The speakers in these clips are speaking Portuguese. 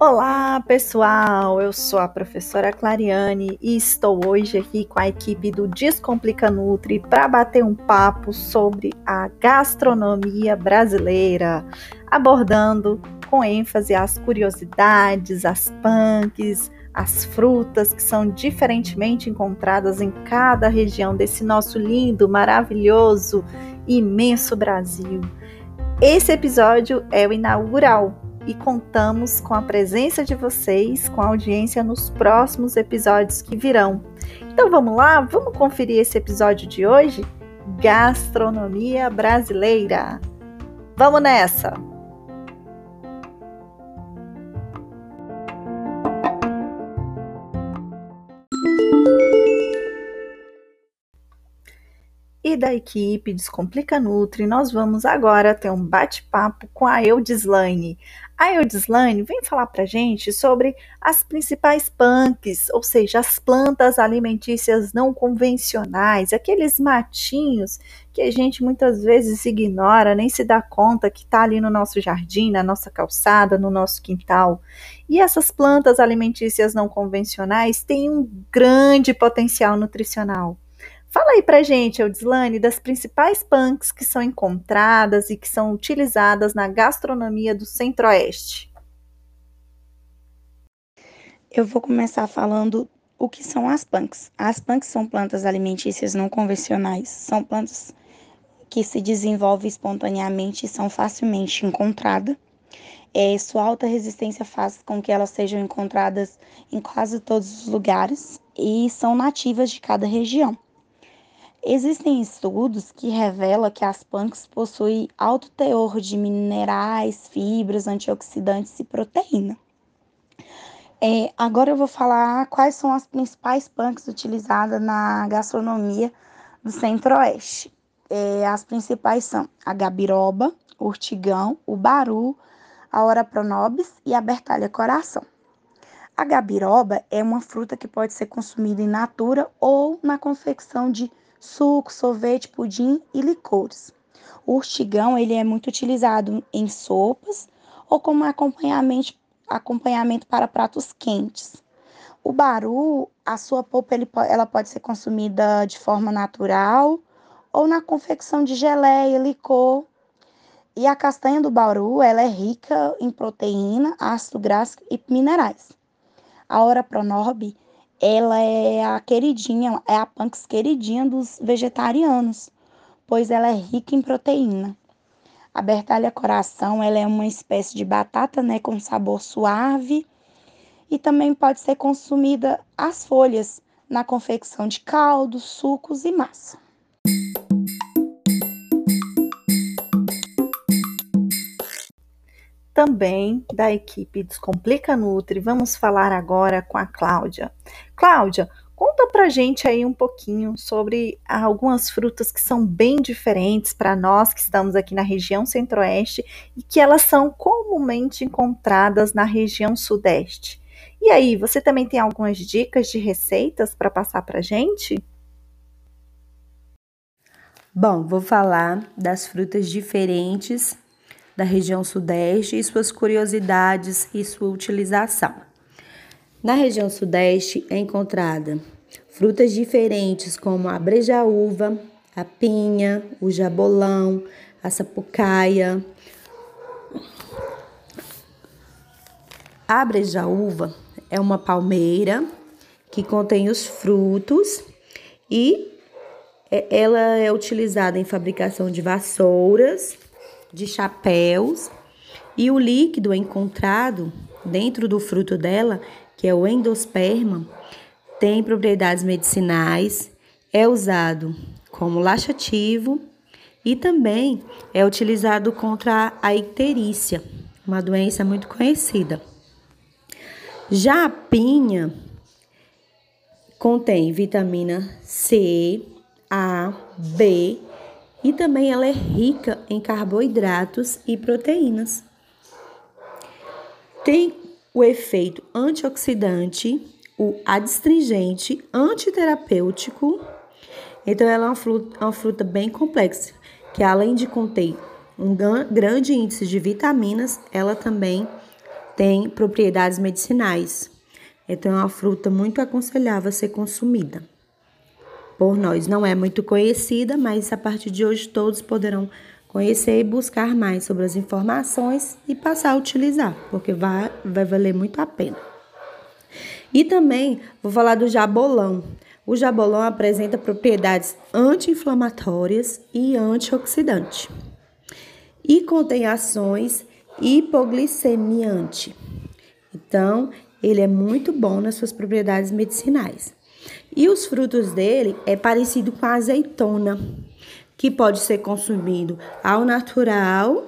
Olá, pessoal! Eu sou a professora Clariane e estou hoje aqui com a equipe do Descomplica Nutri para bater um papo sobre a gastronomia brasileira, abordando com ênfase as curiosidades, as punks, as frutas que são diferentemente encontradas em cada região desse nosso lindo, maravilhoso, imenso Brasil. Esse episódio é o inaugural e contamos com a presença de vocês, com a audiência nos próximos episódios que virão. Então vamos lá, vamos conferir esse episódio de hoje? Gastronomia brasileira. Vamos nessa! Da equipe Descomplica Nutri, nós vamos agora ter um bate-papo com a Eudislane. A Eudislane vem falar para gente sobre as principais punks, ou seja, as plantas alimentícias não convencionais, aqueles matinhos que a gente muitas vezes ignora, nem se dá conta que está ali no nosso jardim, na nossa calçada, no nosso quintal. E essas plantas alimentícias não convencionais têm um grande potencial nutricional. Fala aí pra gente, Eudislane, das principais punks que são encontradas e que são utilizadas na gastronomia do Centro-Oeste. Eu vou começar falando o que são as punks. As punks são plantas alimentícias não convencionais, são plantas que se desenvolvem espontaneamente e são facilmente encontradas. É, sua alta resistência faz com que elas sejam encontradas em quase todos os lugares e são nativas de cada região. Existem estudos que revelam que as punks possuem alto teor de minerais, fibras, antioxidantes e proteína. É, agora eu vou falar quais são as principais punks utilizadas na gastronomia do Centro-Oeste. É, as principais são a gabiroba, o urtigão, o baru, a ora pronobis e a bertalha coração. A gabiroba é uma fruta que pode ser consumida in natura ou na confecção de suco, sorvete, pudim e licores. O urtigão ele é muito utilizado em sopas ou como acompanhamento, acompanhamento para pratos quentes. O baru, a sua polpa ele, ela pode ser consumida de forma natural ou na confecção de geleia, licor. E a castanha do baru, ela é rica em proteína, ácido graxo e minerais. A ora pronorbe, ela é a queridinha, é a punks queridinha dos vegetarianos, pois ela é rica em proteína. A bertalha coração, ela é uma espécie de batata, né, com sabor suave e também pode ser consumida as folhas na confecção de caldos, sucos e massa. Também da equipe Descomplica Nutri. Vamos falar agora com a Cláudia. Cláudia, conta pra gente aí um pouquinho sobre algumas frutas que são bem diferentes para nós que estamos aqui na região Centro-Oeste e que elas são comumente encontradas na região Sudeste. E aí, você também tem algumas dicas de receitas para passar pra gente? Bom, vou falar das frutas diferentes da região Sudeste e suas curiosidades e sua utilização. Na região Sudeste é encontrada frutas diferentes como a brejaúva, a pinha, o jabolão, a sapucaia. A brejaúva é uma palmeira que contém os frutos e é, ela é utilizada em fabricação de vassouras, de chapéus e o líquido encontrado dentro do fruto dela, que é o endosperma, tem propriedades medicinais, é usado como laxativo e também é utilizado contra a icterícia, uma doença muito conhecida. Já a pinha contém vitamina C, A, B e também ela é rica em carboidratos e proteínas. Tem o efeito antioxidante, o adstringente, antiterapêutico Então, ela é uma fruta, uma fruta bem complexa, que além de conter um grande índice de vitaminas, ela também tem propriedades medicinais. Então, é uma fruta muito aconselhável a ser consumida por nós. Não é muito conhecida, mas a partir de hoje todos poderão conhecer e buscar mais sobre as informações e passar a utilizar, porque vai, vai valer muito a pena. E também vou falar do jabolão. O jabolão apresenta propriedades anti-inflamatórias e antioxidantes e contém ações hipoglicemiante. Então, ele é muito bom nas suas propriedades medicinais. E os frutos dele é parecido com a azeitona, que pode ser consumido ao natural,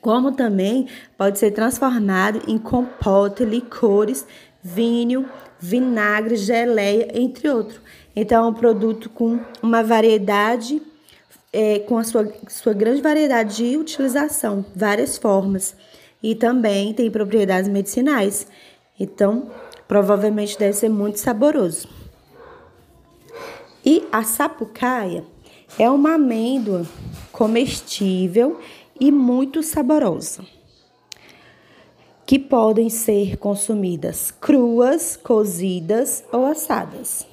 como também pode ser transformado em compota, licores, vinho, vinagre, geleia, entre outros. Então, é um produto com uma variedade é, com a sua, sua grande variedade de utilização, várias formas, e também tem propriedades medicinais. Então, provavelmente deve ser muito saboroso. E a sapucaia é uma amêndoa comestível e muito saborosa, que podem ser consumidas cruas, cozidas ou assadas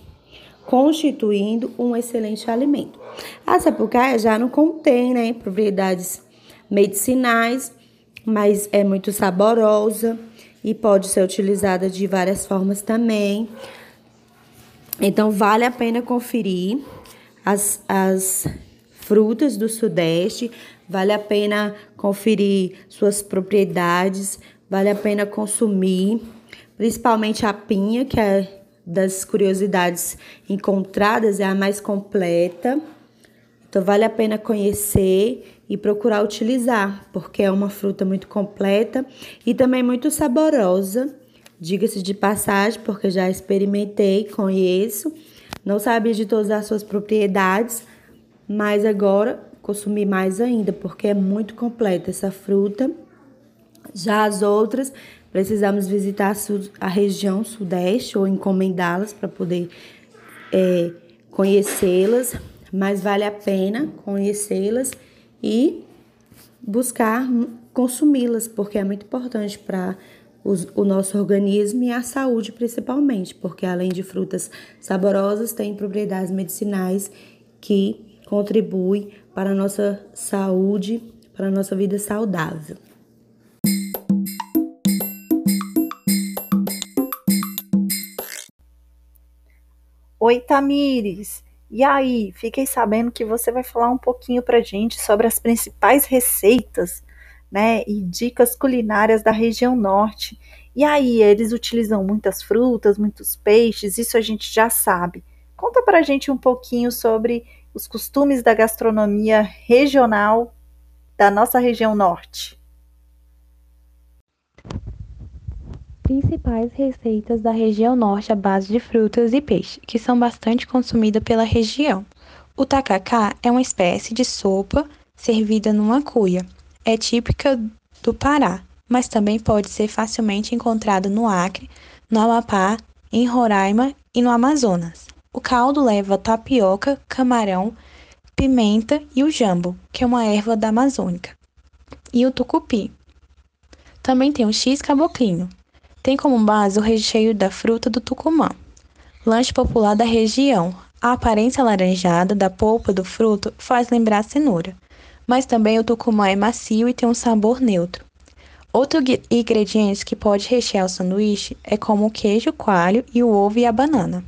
constituindo um excelente alimento. A sapucaia já não contém né, propriedades medicinais, mas é muito saborosa e pode ser utilizada de várias formas também. Então, vale a pena conferir as, as frutas do Sudeste, vale a pena conferir suas propriedades, vale a pena consumir, principalmente a pinha, que é das curiosidades encontradas é a mais completa. Então vale a pena conhecer e procurar utilizar, porque é uma fruta muito completa e também muito saborosa. Diga-se de passagem, porque já experimentei, conheço. Não sabia de todas as suas propriedades, mas agora consumi mais ainda, porque é muito completa essa fruta. Já as outras precisamos visitar a região sudeste ou encomendá-las para poder é, conhecê-las, mas vale a pena conhecê-las e buscar consumi-las, porque é muito importante para o nosso organismo e a saúde principalmente, porque além de frutas saborosas, tem propriedades medicinais que contribuem para a nossa saúde, para a nossa vida saudável. Oi, Tamires! E aí, fiquei sabendo que você vai falar um pouquinho pra gente sobre as principais receitas, né, e dicas culinárias da região norte. E aí, eles utilizam muitas frutas, muitos peixes, isso a gente já sabe. Conta pra gente um pouquinho sobre os costumes da gastronomia regional da nossa região norte. principais receitas da região norte à base de frutas e peixe, que são bastante consumidas pela região. O tacacá é uma espécie de sopa servida numa cuia. É típica do Pará, mas também pode ser facilmente encontrada no Acre, no Amapá, em Roraima e no Amazonas. O caldo leva tapioca, camarão, pimenta e o jambo, que é uma erva da Amazônica, e o tucupi. Também tem o X caboclinho, tem como base o recheio da fruta do tucumã, lanche popular da região. A aparência alaranjada da polpa do fruto faz lembrar cenoura, mas também o tucumã é macio e tem um sabor neutro. Outro ingrediente que pode rechear o sanduíche é como o queijo coalho e o ovo e a banana.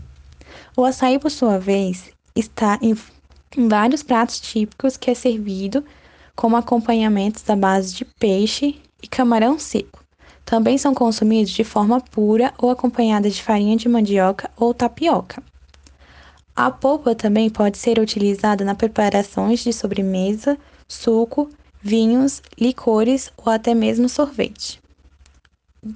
O açaí, por sua vez, está em, vários pratos típicos que é servido como acompanhamentos à base de peixe e camarão seco. Também são consumidos de forma pura ou acompanhada de farinha de mandioca ou tapioca. A polpa também pode ser utilizada na preparações de sobremesa, suco, vinhos, licores ou até mesmo sorvete.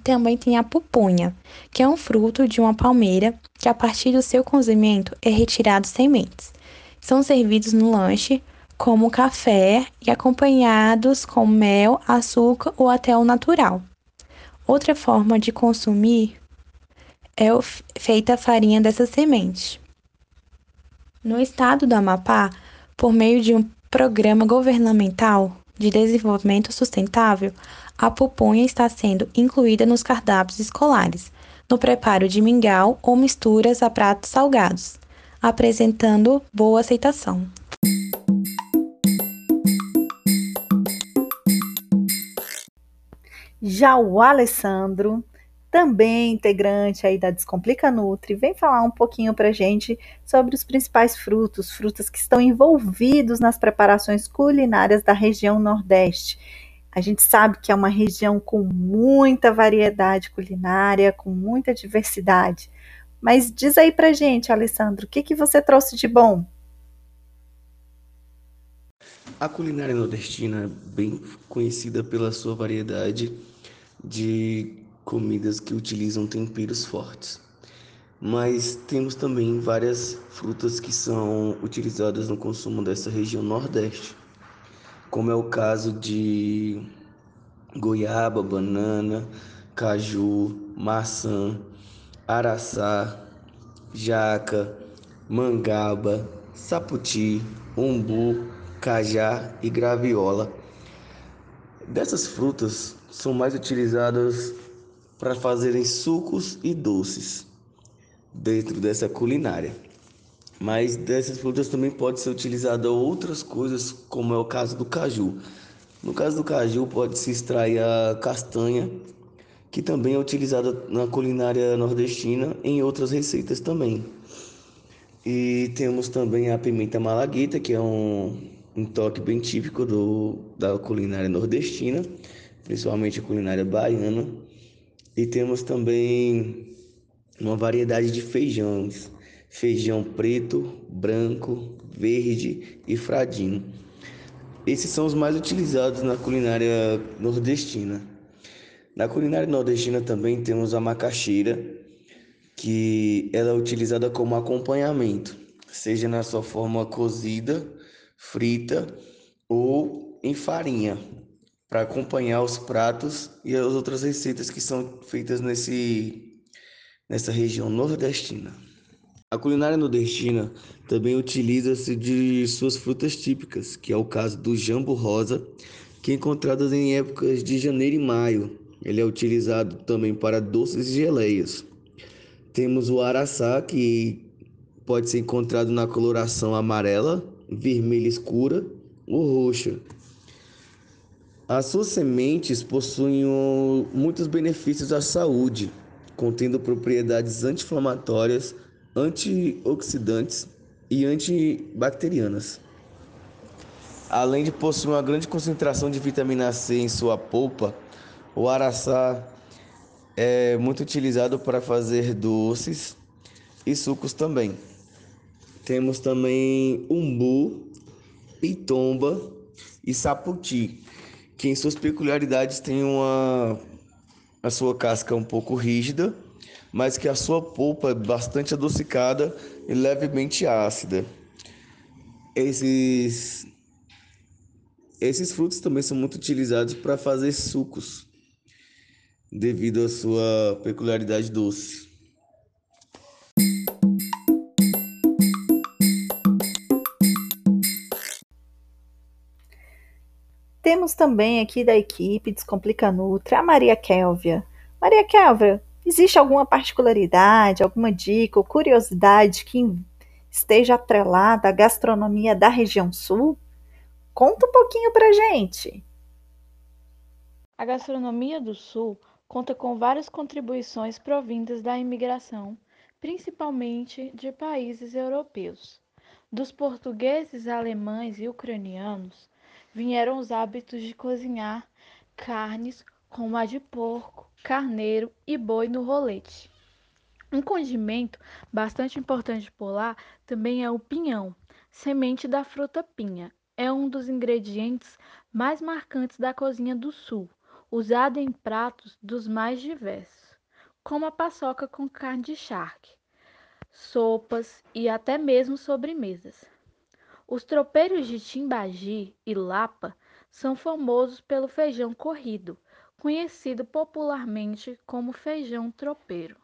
Também tem a pupunha, que é um fruto de uma palmeira que, a partir do seu cozimento, é retirado sementes. São servidos no lanche como café e acompanhados com mel, açúcar ou até o natural. Outra forma de consumir é feita a farinha dessa semente. No estado do Amapá, por meio de um programa governamental de desenvolvimento sustentável, a pupunha está sendo incluída nos cardápios escolares, no preparo de mingau ou misturas a pratos salgados, apresentando boa aceitação. Já o Alessandro, também integrante aí da Descomplica Nutri, vem falar um pouquinho para gente sobre os principais frutos, frutas que estão envolvidos nas preparações culinárias da região Nordeste. A gente sabe que é uma região com muita variedade culinária, com muita diversidade. Mas diz aí pra gente, Alessandro, o que, que você trouxe de bom? A culinária nordestina é bem conhecida pela sua variedade de comidas que utilizam temperos fortes. Mas temos também várias frutas que são utilizadas no consumo dessa região Nordeste, como é o caso de goiaba, banana, caju, maçã, araçá, jaca, mangaba, saputi, umbu, cajá e graviola. Dessas frutas são mais utilizadas para fazerem sucos e doces dentro dessa culinária. Mas dessas frutas também pode ser utilizada outras coisas, como é o caso do caju. No caso do caju, pode se extrair a castanha, que também é utilizada na culinária nordestina em outras receitas também. E temos também a pimenta malagueta, que é um, um toque bem típico do, da culinária nordestina, principalmente a culinária baiana. E temos também uma variedade de feijões feijão preto, branco, verde e fradinho. Esses são os mais utilizados na culinária nordestina. Na culinária nordestina também temos a macaxeira, que ela é utilizada como acompanhamento, seja na sua forma cozida, frita ou em farinha, para acompanhar os pratos e as outras receitas que são feitas nesse, nessa região nordestina. A culinária nordestina também utiliza-se de suas frutas típicas, que é o caso do jambo rosa, que é encontrado em épocas de janeiro e maio. Ele é utilizado também para doces e geleias. Temos o araçá, que pode ser encontrado na coloração amarela, vermelha escura ou roxa. As suas sementes possuem muitos benefícios à saúde, contendo propriedades anti-inflamatórias antioxidantes e antibacterianas. Além de possuir uma grande concentração de vitamina C em sua polpa, o araçá é muito utilizado para fazer doces e sucos também. Temos também umbu, pitomba e saputi, que em suas peculiaridades tem uma a sua casca um pouco rígida mas que a sua polpa é bastante adocicada e levemente ácida. Esses, esses frutos também são muito utilizados para fazer sucos, devido à sua peculiaridade doce. Temos também aqui da equipe Descomplica Nutri a Maria Kelvia. Maria Kelvia, Existe alguma particularidade, alguma dica ou curiosidade que esteja atrelada à gastronomia da região sul? Conta um pouquinho pra gente. A gastronomia do sul conta com várias contribuições provindas da imigração, principalmente de países europeus. Dos portugueses, alemães e ucranianos vieram os hábitos de cozinhar carnes como a de porco, carneiro e boi no rolete. Um condimento bastante importante por lá também é o pinhão, semente da fruta pinha. É um dos ingredientes mais marcantes da cozinha do sul, usado em pratos dos mais diversos, como a paçoca com carne de charque, sopas e até mesmo sobremesas. Os tropeiros de Timbagi e Lapa são famosos pelo feijão corrido, conhecido popularmente como feijão tropeiro.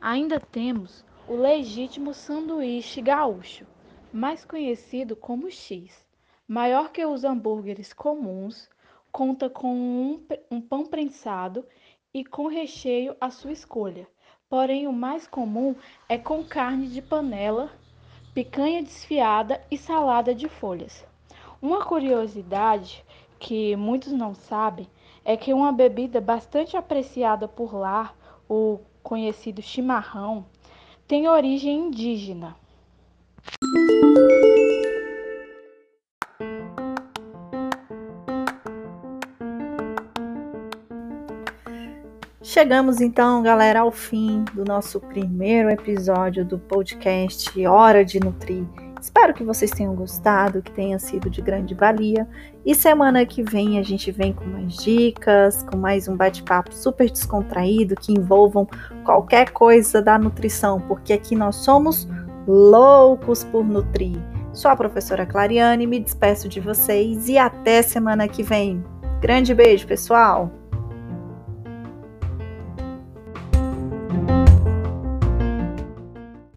Ainda temos o legítimo sanduíche gaúcho, mais conhecido como X. Maior que os hambúrgueres comuns, conta com um, um pão prensado e com recheio à sua escolha. Porém, o mais comum é com carne de panela, picanha desfiada e salada de folhas. Uma curiosidade que muitos não sabem é que uma bebida bastante apreciada por lá, o conhecido chimarrão, tem origem indígena. Chegamos então, galera, ao fim do nosso primeiro episódio do podcast Hora de Nutrir. Espero que vocês tenham gostado, que tenha sido de grande valia. E semana que vem a gente vem com mais dicas, com mais um bate-papo super descontraído que envolvam qualquer coisa da nutrição, porque aqui nós somos loucos por nutrir. Sou a professora Clariane, me despeço de vocês e até semana que vem. Grande beijo, pessoal!